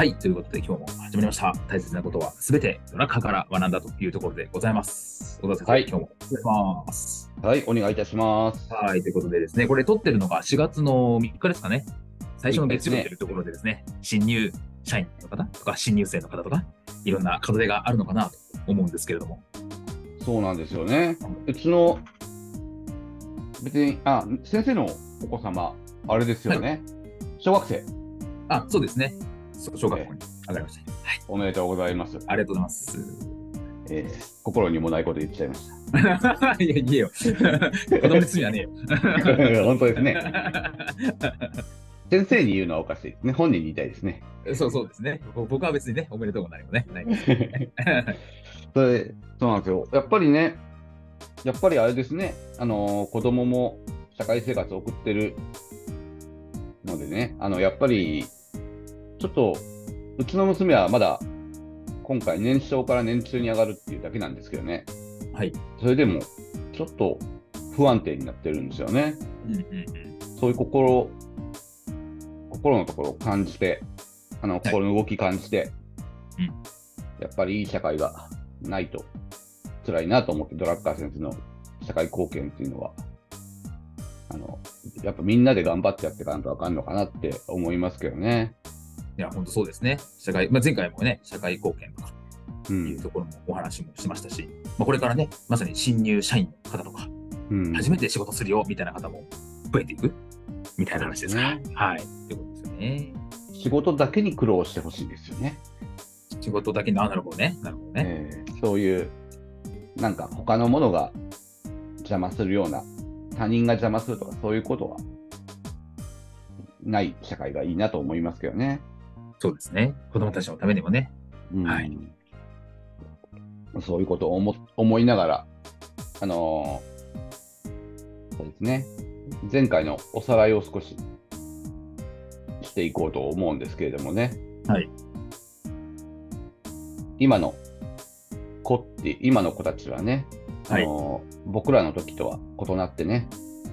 はい、ということで今日も始まりました。大切なことはすべてドラッカーから学んだというところでございます。小沢先生、はい今日もお願いします。はい、お願いいたします。はい、ということでですね、これ撮ってるのが4月の3日ですかね。最初の月曜日というところでですね、新入社員の方とか、新入生の方とか、いろんな門出があるのかなと思うんですけれども。そうなんですよね。うちの、別に、あ、先生のお子様、あれですよね。小学生、あ、そうですね。そ小学校に上がりました。はい、おめでとうございます。ありがとうございます。えー心にもないこと言っちゃいまし いや、言えよ。子供に罪はねえよ。た。本当ですね。先生に言うのはおかしいですね。本人に言いたいですね。そうそうですね。ぼ僕は別にね、おめでとうも何もね。ないですそれ、そうなんですよ。やっぱりね、やっぱりあれですね、あのー子供も社会生活を送ってるのでね、あの、やっぱり、ちょっと、うちの娘はまだ、今回年少から年中に上がるっていうだけなんですけどね、はい。それでも、ちょっと不安定になってるんですよね。うんうんそういう心、心のところを感じて、あの、心の動き感じて、うんやっぱりいい社会がないと辛いなと思って、ドラッカー先生の社会貢献っていうのは、あの、やっぱみんなで頑張ってやっていかないとあかんのかなって思いますけどね。いや、本当そうですね。社会、まあ、前回もね、社会貢献とかう。いうんところもお話もしましたし、まあ、これからね、まさに新入社員の方とか、うん。初めて仕事するよみたいな方も増えていくみたいな話ですから。そうですはい。ということですよね。仕事だけに苦労してほしいですよね。仕事だけの、あ、なるほどね。なるほどね。えーそういう、なんか他のものが邪魔するような、他人が邪魔するとかそういうことはない社会がいいなと思いますけどね。そうですね。子供たちのためにもね。うんはいそういうことを思思いながら、あのーそうですね、前回のおさらいを少ししていこうと思うんですけれどもね。はい。今の子って、今の子たちはね、あはいのー僕らの時とは異なってね、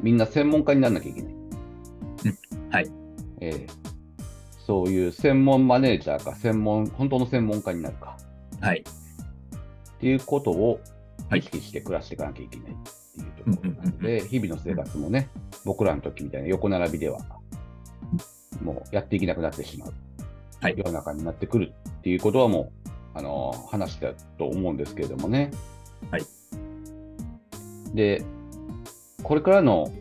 みんな専門家にならなきゃいけない。はい。ええそういう専門マネージャーか、専門、本当の専門家になるか。はい。っていうことをはい意識して暮らしていかなきゃいけないっていうところなので、日々の生活もね、僕らの時みたいな横並びでは、もうやっていけなくなってしまう、はい世の中になってくるっていうことはもう、あのー話したと思うんですけれどもね。はい。で、これからの、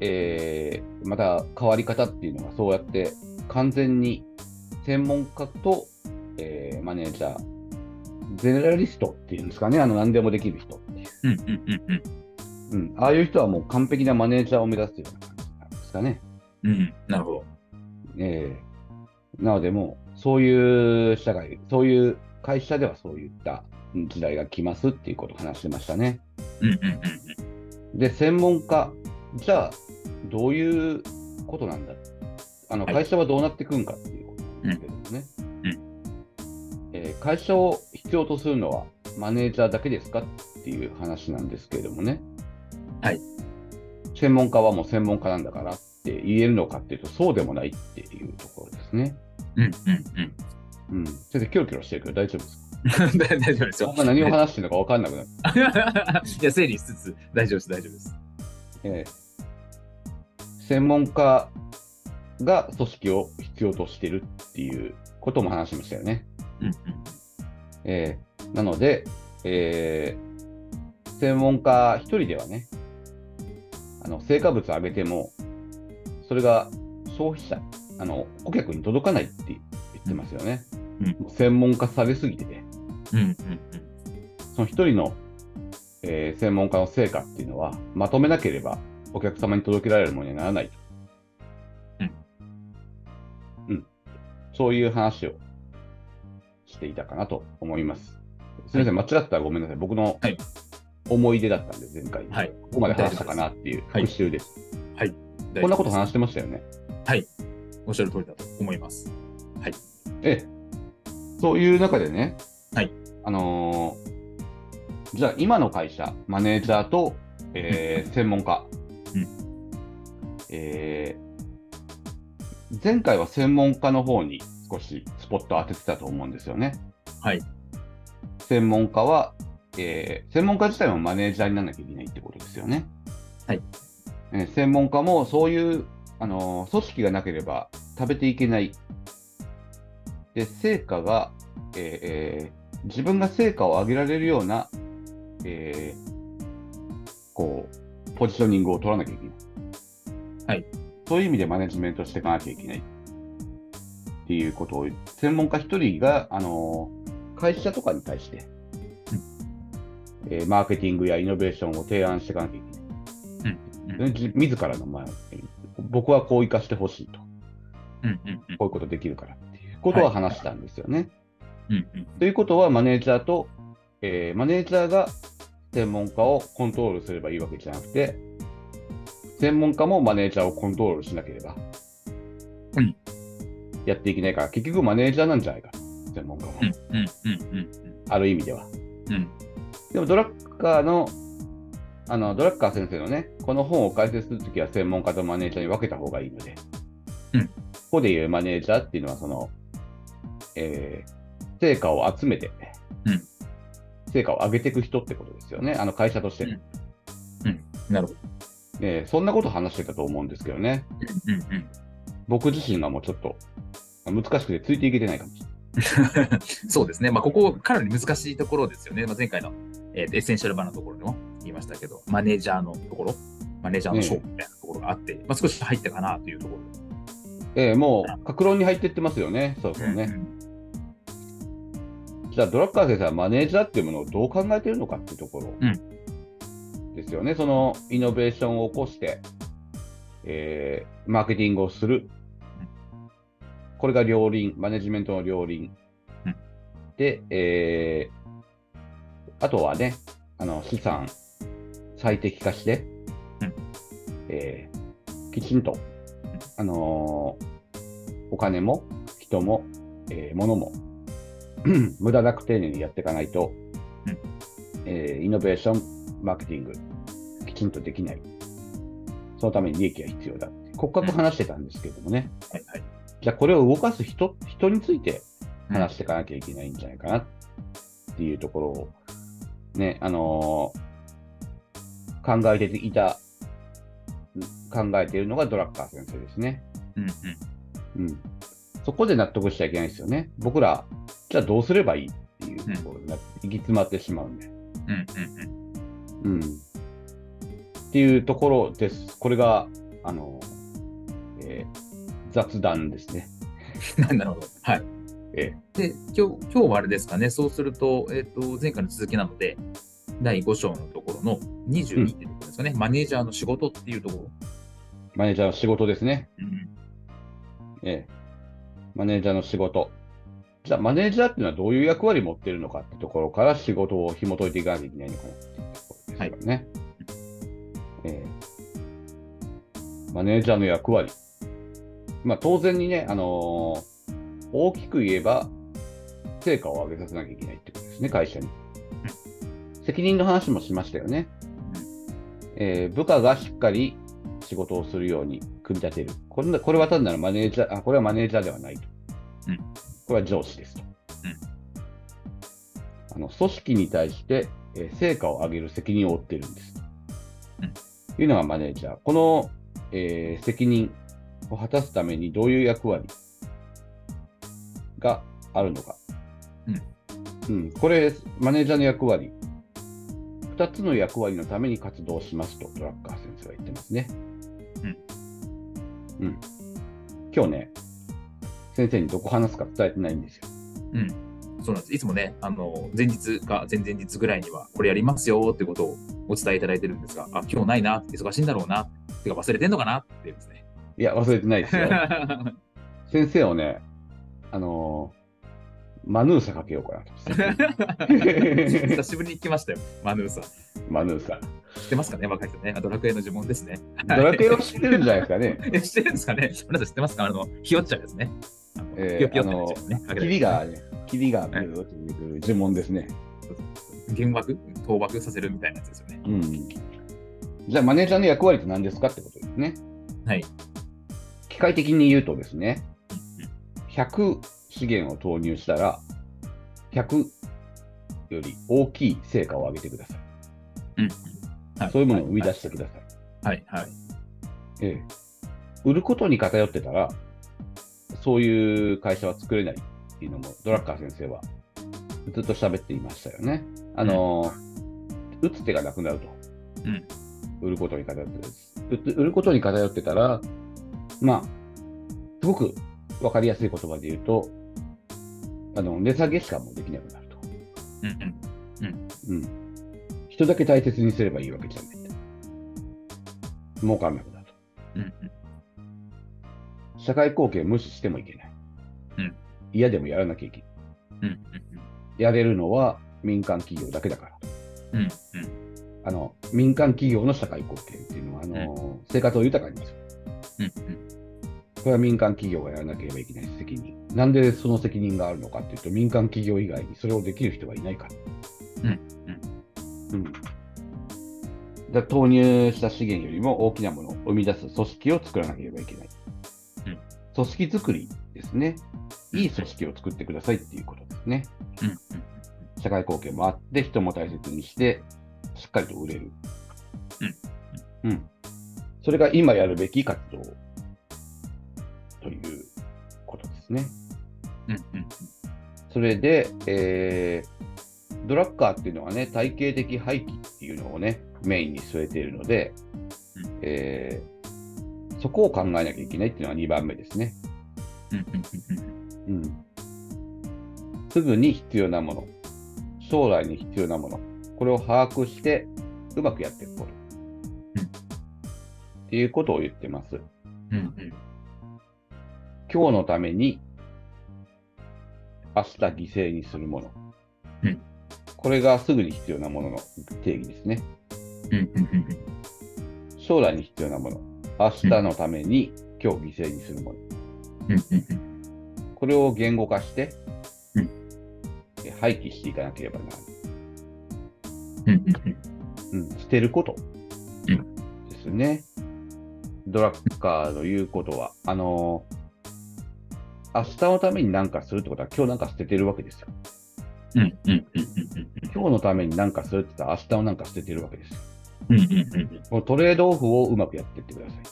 えーまた変わり方っていうのがそうやって完全に専門家と、えーマネージャー、ゼネラリストっていうんですかね、あの何でもできる人っていう、うんうんうんうん。うん、ああいう人はもう完璧なマネージャーを目指すような感じなんですかね。うん、なるほど。えーなのでもう、そういう社会、そういう会社ではそういった時代が来ますっていうことを話してましたね。うんうんうんで、専門家、じゃあ、どういうことなんだあのはい会社はどうなっていくんかっていうことですけどもね。うんえー会社を必要とするのはマネージャーだけですかっていう話なんですけれどもね。はい。専門家はもう専門家なんだからって言えるのかっていうと、そうでもないっていうところですね。うん。うんうんうん。先生、キョロキョロしてるけど大丈夫ですうん。大丈夫ですよ。か何を話してるのか分かんなくなる。いや、整理しつつ、大丈夫です、大丈夫です。えー専門家が組織を必要としてるっていうことも話しましたよね。うんうん。えーなので、えー専門家一人ではね、あの成果物を上げても、それが消費者、あの顧客に届かないって言ってますよね。うん専門化されすぎてて、うんうんその一人の、えー専門家の成果っていうのは、まとめなければお客様に届けられるものにはならないと。そういう話をしていたかなと思います。すみません、間違ったらごめんなさい。僕のはい思い出だったんで、前回。はい。ここまで話したかなっていうはい復習です。はい。こんなこと話してましたよね。おっしゃる通りだと思います。ええ。そういう中でね、はい。あのーじゃあ今の会社、マネージャーと、えー専門家、うんえー前回は専門家の方に少しスポットを当ててたと思うんですよね。はい。専門家は、えー専門家自体もマネージャーにならなきゃいけないってことですよね。はい。えー専門家もそういう、あのー組織がなければ食べていけない。で、成果が、えーえー自分が成果を上げられるような、えーこう、ポジショニングを取らなきゃいけない。はい。そういう意味でマネジメントしていかなきゃいけない。っていうことを、専門家一人が、あのー会社とかに対して、えーマーケティングやイノベーションを提案していかなきゃいけない。うんうんでじ自らの、まあ、僕はこう生かしてほしいと。うんうんうんこういうことできるからっていうことは話したんですよね。うんうんということは、マネージャーと、えーマネージャーが専門家をコントロールすればいいわけじゃなくて、専門家もマネージャーをコントロールしなければ、うん。やっていけないから、結局マネージャーなんじゃないか。と、専門家は。うんうんうんうんある意味では。うん。でも、ドラッカーの、あの、ドラッカー先生のね、この本を解説するときは専門家とマネージャーに分けた方がいいので、うん。ここでいうマネージャーっていうのは、その、えー成果を集めて、うん。成果を上げていく人ってことですよね、あの会社として。の、うん。なるほど。えーそんなこと話してたと思うんですけどね、うんうんうん僕自身がもうちょっと難しくてついていけてないかもしれない。そうですね。まあ、ここ、かなり難しいところですよね。まあ、前回の、えーとエッセンシャル版のところでも言いましたけど、マネージャーのところ、マネージャーの勝負みたいなところがあって、まあ、少し入ったかなというところ。えーもう、各論に入ってってますよね、そうそうね。んじゃあ、ドラッカー先生はマネージャーっていうものをどう考えているのかっていうところうんですよね。そのイノベーションを起こして、えーマーケティングをする。これが両輪、マネジメントの両輪。うんで、えーあとはね、あの資産最適化して、うんえーきちんと、あのーお金も人も、えー物も 無駄なく丁寧にやっていかないと、うんえーイノベーション、マーケティング、きちんとできない。そのために利益が必要だって。骨格話してたんですけどもね。はいはい。じゃあこれを動かす人、人について話していかなきゃいけないんじゃないかなっていうところを、ね、あのー考えていた、考えているのがドラッカー先生ですね。うんうんうん。そこで納得しちゃいけないですよね。僕ら、じゃあどうすればいいっていうところに行き詰まってしまうんで。うんうんうん。っていうところです。これが、あの、えー雑談ですね。うん。なるほど。はい。えで、今日、今日はあれですかね。そうすると、えっ、と、前回の続きなので、第5章のところの22ってところですかね。マネージャーの仕事っていうところ。マネージャーの仕事ですね。うんええマネージャーの仕事。じゃあ、マネージャーっていうのはどういう役割を持っているのかってところから仕事を紐解いていかなきゃいけないのかなっていうところですからね。ええマネージャーの役割。まあ、当然にね、あのー大きく言えば、成果を上げさせなきゃいけないってことですね、会社に。責任の話もしましたよね。えー部下がしっかり仕事をするように組み立てる。これこれは単なるマネージャー、あ、これはマネージャーではないと。うんこれは上司ですと。あの組織に対して、えー成果を上げる責任を負っているんです。うんというのがマネージャー。この、えー責任を果たすためにどういう役割があるのか。うん、これ、マネージャーの役割。2つの役割のために活動しますと、ドラッカー先生は言ってますね。うん。今日ね、先生にどこ話すか伝えてないんですよ。うん。そうなんです。いつもね、あの、前日か前々日ぐらいには、これやりますよってことをお伝えいただいてるんですが、あ、今日ないな、忙しいんだろうな、てか忘れてんのかなってですね。いや、忘れてないですよ。先生をね、あのーマヌーサかけようかなと。久しぶりに来ましたよ、マヌーさん。マヌーサ。知ってますかね、若い人ね。あドラクエの呪文ですね。ドラクエを知ってるんじゃないですかね。え知ってるんですかね皆さん知ってますか？あの、ひよっちゃうですね。あのえーぴよぴよってなっちゃうね。霧がね、霧が見るという呪文ですね。幻惑倒幕させるみたいなやつですよね。うん。じゃあ、マネージャーの役割って何ですかってことですね。はい。機械的に言うとですね、100資源を投入したら、100より大きい成果を上げてください。うん。はそういうものを生み出してください。はい、はい。ええ。売ることに偏ってたら、そういう会社は作れないっていうのも、ドラッカー先生はずっと喋っていましたよね。あの、打つ手がなくなると。うん売ることに偏ってです。売ることに偏ってたら、まあ、すごくわかりやすい言葉で言うと、あの、値下げしかもうできなくなると。うんうん。うん。人だけ大切にすればいいわけじゃない。儲からなくなると。うんうん。社会貢献無視してもいけない。うん嫌でもやらなきゃいけない。うんうんやれるのは民間企業だけだから。うん。うんあの、民間企業の社会貢献っていうのは、あの、生活を豊かにする。うんこれは民間企業がやらなければいけない責任。なんでその責任があるのかっていうと、民間企業以外にそれをできる人はいないから。うんうん。だ投入した資源よりも大きなものを生み出す組織を作らなければいけない。うん組織作りですね。いい組織を作ってくださいっていうことですね。うんうん社会貢献もあって、人も大切にして、しっかりと売れる。うん。うん。それが今やるべき活動ということですね。うんうんそれで、えー、ドラッカーっていうのはね、体系的廃棄っていうのをね、メインに据えているので、うんえー、そこを考えなきゃいけないっていうのは2番目ですね。うんうんうんうん。すぐに必要なもの、将来に必要なもの、これを把握して、うまくやっていくこと。っていうことを言ってます。うんうん今日のために、明日犠牲にするもの。うんこれがすぐに必要なものの定義ですね。うんうんうん将来に必要なもの。明日のために今日犠牲にするもの。うんうんうんこれを言語化して、うんえ廃棄していかなければならない。うん捨てることうんですね。ドラッカーの言うことは、あのー明日のために何かするってことは今日なんか捨ててるわけですよ。うんうんうんうん今日のために何かするって言ったら明日をなんか捨ててるわけですよ。うんうんうんこのトレードオフをうまくやっていってくださいと。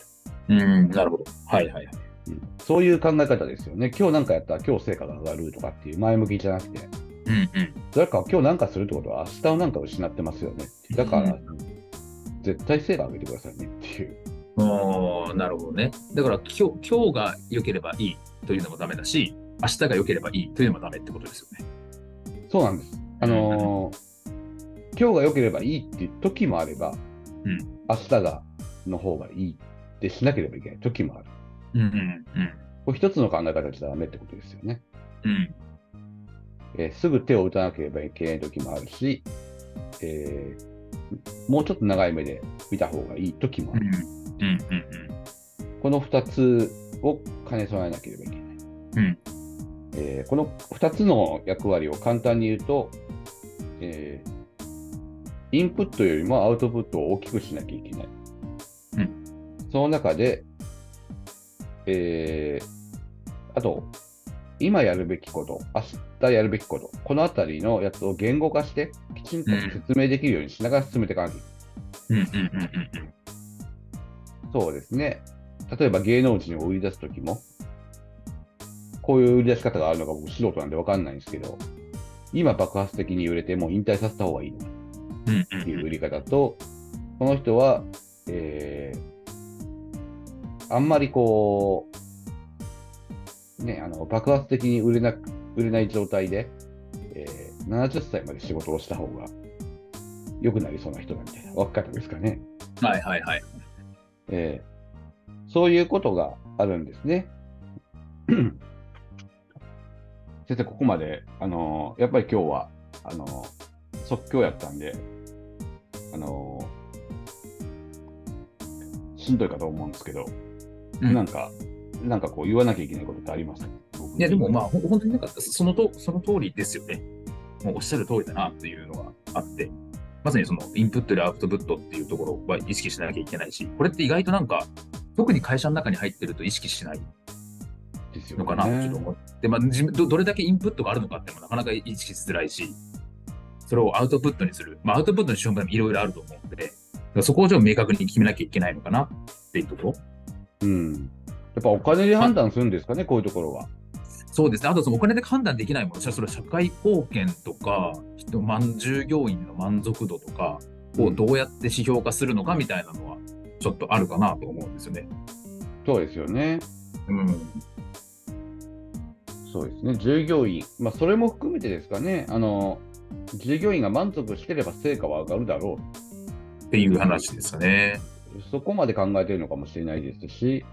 うんうんなるほど。はいはいはい。うん、そういう考え方ですよね。今日なんかやったら今日成果が上がるとかっていう前向きじゃなくて、うんうんドラッカーは今日なんかするってことは明日をなんか失ってますよね。だから、う絶対成果上げてくださいねっていう。おーなるほどね。だから今日今日が良ければいいというのもダメだし、明日が良ければいいというのもダメってことですよね。そうなんです。あのー今日が良ければいいっていう時もあれば、うん明日がの方がいいってしなければいけない時もある。うんうんこれ一つの考え方じゃダメってことですよね。うんえーすぐ手を打たなければいけない時もあるし、えーもうちょっと長い目で見た方がいい時もある。うんうんうんこの二つを兼ね備えなければいけない。うんえーこの二つの役割を簡単に言うと、えーインプットよりもアウトプットを大きくしなきゃいけない。うんその中で、えーあと、今やるべきこと、明日やるべきこと、このあたりのやつを言語化して、きちんと説明できるようにしながら進めていかなきゃいそうですね。例えば芸能人を売り出すときも、こういう売り出し方があるのか僕素人なんでわかんないんですけど、今爆発的に売れてもう引退させた方がいいのっていう売り方と、この人は、えーあんまりこう、の爆発的に売れな売れない状態で、えー70歳まで仕事をした方が良くなりそうな人だみたいな分け方ですかね。はいはいはい。えーそういうことがあるんですね。先生、ここまで、あのーやっぱり今日はあのー即興やったんで、あのーしんどいかと思うんですけど、うんなんか、なんかこう言わなきゃいけないことってありますいや、でもまあ、ほ本当になんかそのと、その通りですよね。もうおっしゃる通りだなっていうのがあって、まさにそのインプットでアウトプットっていうところは意識しなきゃいけないし、これって意外となんか、特に会社の中に入ってると意識しないですよのかな、ちょっと思って、まあ、自分どどれだけインプットがあるのかってもなかなか意識しづらいし、それをアウトプットにする。まあ、アウトプットの手法もいろいろあると思うので、そこをじゃあ明確に決めなきゃいけないのかなっていうところ。うん。やっぱお金で判断するんですかね、こういうところは。そうですね。あとそのお金で判断できないもの、それは社会貢献とか、人満従業員の満足度とかをどうやって指標化するのかみたいなのは、ちょっとあるかなと思うんですよね。そうですよね。うん。そうですね。従業員、まあ、それも含めてですかね。あの、従業員が満足してれば成果は上がるだろっていう話ですかね。そこまで考えてるのかもしれないですし、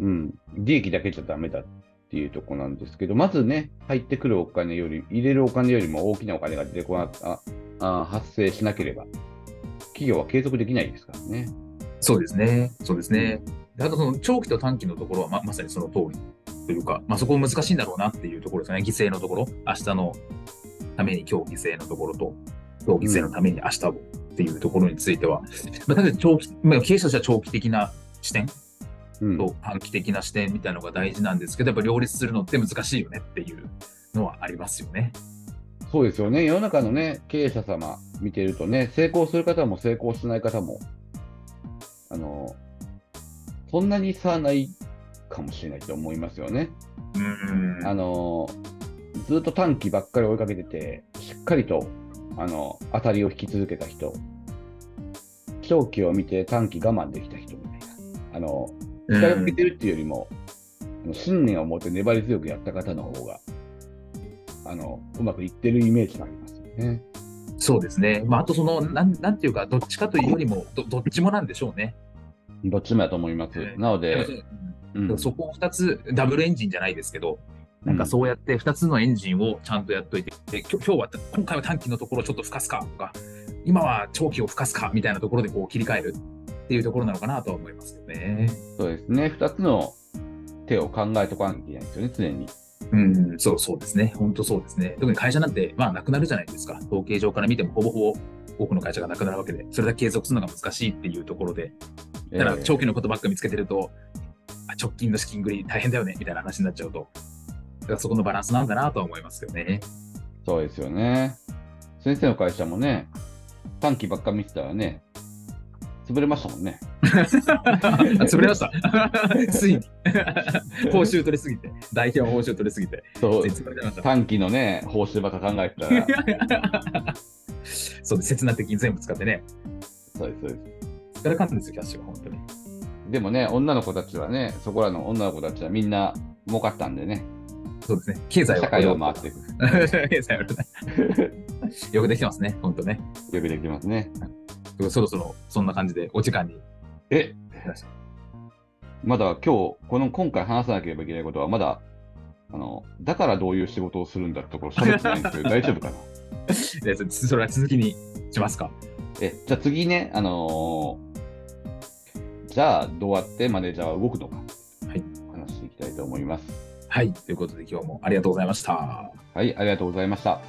うん、利益だけじゃダメだっていうとこなんですけど、まずね、入ってくるお金より、入れるお金よりも大きなお金が出てこなああ発生しなければ、企業は継続できないですからね。そうですね。そうですね。あとその長期と短期のところはままさにその通りというか、まあ、そこ難しいんだろうなっていうところですね。犠牲のところ、明日のために今日犠牲のところと、今日犠牲のために明日をっていうところについては、まあ、ただ長期、まあ、経営者としては長期的な視点うん、と短期的な視点みたいなのが大事なんですけど、やっぱ両立するのって難しいよねっていうのはありますよね。そうですよね。世の中のね、経営者様見てるとね、成功する方も成功しない方も、あの、そんなに差はないかもしれないと思いますよね。うんあの、ずっと短期ばっかり追いかけてて、しっかりと、あの、当たりを引き続けた人、長期を見て短期我慢できた人みたいな。あの、期待を受けてるっていうよりも、あの信念を持って粘り強くやった方の方が、あの、うまくいってるイメージがありますよね。そうですね。まあ、あとその、なんなんていうか、どっちかというよりも、どどっちもなんでしょうね。どっちもやと思います。ええなので、うんそこを2つ、ダブルエンジンじゃないですけど、なんかそうやって2つのエンジンをちゃんとやっといて、できょ今日は、今回は短期のところをちょっと吹かすかとか、今は長期を吹かすかみたいなところでこう切り替えるっていうところなのかなとは思いますよね。そうですね、2つの手を考えておかなきゃいけないですよね、常に。うん、そうそうですね。本当そうですね。特に会社なんて、まあ、なくなるじゃないですか。統計上から見ても、ほぼほぼ多くの会社がなくなるわけで、それだけ継続するのが難しいっていうところで、だから長期のことばっか見つけてると、あ直近の資金繰り大変だよねみたいな話になっちゃうと、だからそこのバランスなんだなとは思いますよね。そうですよね。先生の会社もね、短期ばっか見てたらね、潰れましたもんね。潰れました。ついに。報酬取りすぎて、代表報酬取りすぎて、そう。短期のね、報酬ばっか考えてたら、そうです、切な的に全部使ってね、そうです、そうです。疲れかんですよ、キャッシュが本当に。でもね、女の子たちはね、そこらの女の子たちはみんな儲かったんでね、そうですね、経済は社会を回っていく。経済はよくできてますね、本当ね。よくできてますね。そろそろそんな感じでお時間に。え、まだ今日、この今回話さなければいけないことは、まだ、あの、だからどういう仕事をするんだってところ喋ってないんですけど、大丈夫かな？それは続きにしますか？え、じゃあ次ね、あのーじゃあどうやってマネージャーは動くのか、はい、話していきたいと思います。はい、ということで今日もありがとうございました。はい、ありがとうございました。